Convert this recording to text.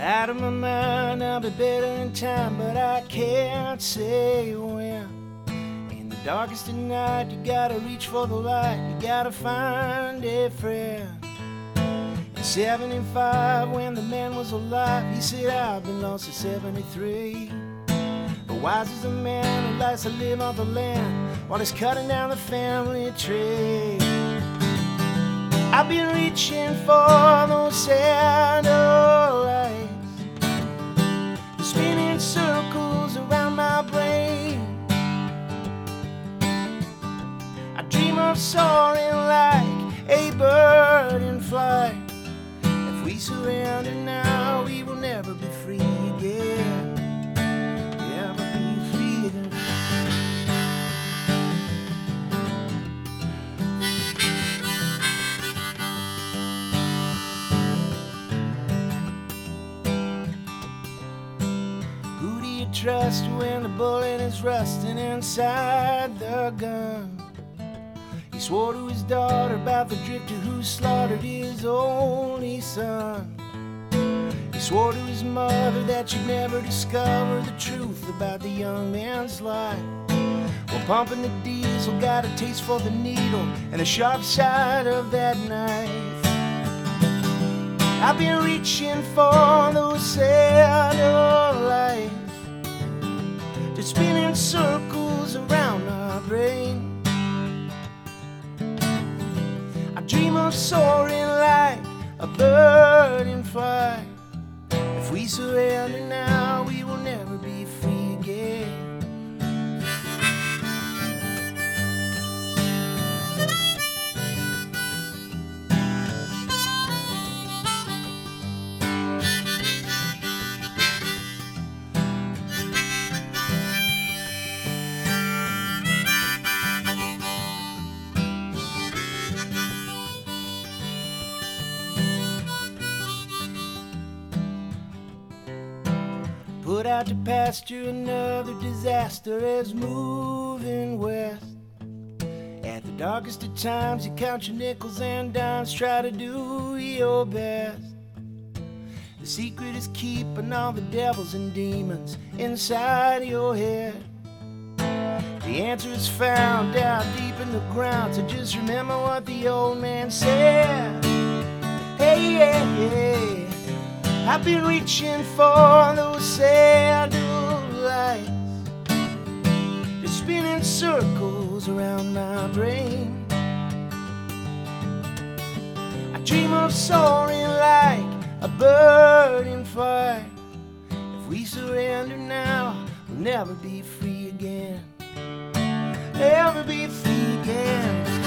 out of my mind, I'll be better in time, but I can't say when. In the darkest of night, you gotta reach for the light, you gotta find a friend. In 75, when the man was alive, he said, I've been lost at 73. But wise is the man who likes to live on the land while he's cutting down the family tree. I've been reaching for those satellites, of soaring like a bird in flight. If we surrender now, we will never be free again. Never be free again. Who do you trust when the bullet is rusting inside the gun? Swore to his daughter about the drifter who slaughtered his only son. He swore to his mother that she'd never discover the truth about the young man's life. Well, pumping the diesel got a taste for the needle and the sharp side of that knife. I've been reaching for those satellites, just spinning circles around my brain. Dream of soaring like a bird in flight. If we surrender now, Put out to pasture, another disaster is moving west. At the darkest of times, you count your nickels and dimes, try to do your best. The secret is keeping all the devils and demons inside your head. The answer is found out deep in the ground, so just remember what the old man said. I've been reaching for those satellites, just spinning circles around my brain. I dream of soaring like a bird in flight. If we surrender now, we'll never be free again. Never be free again.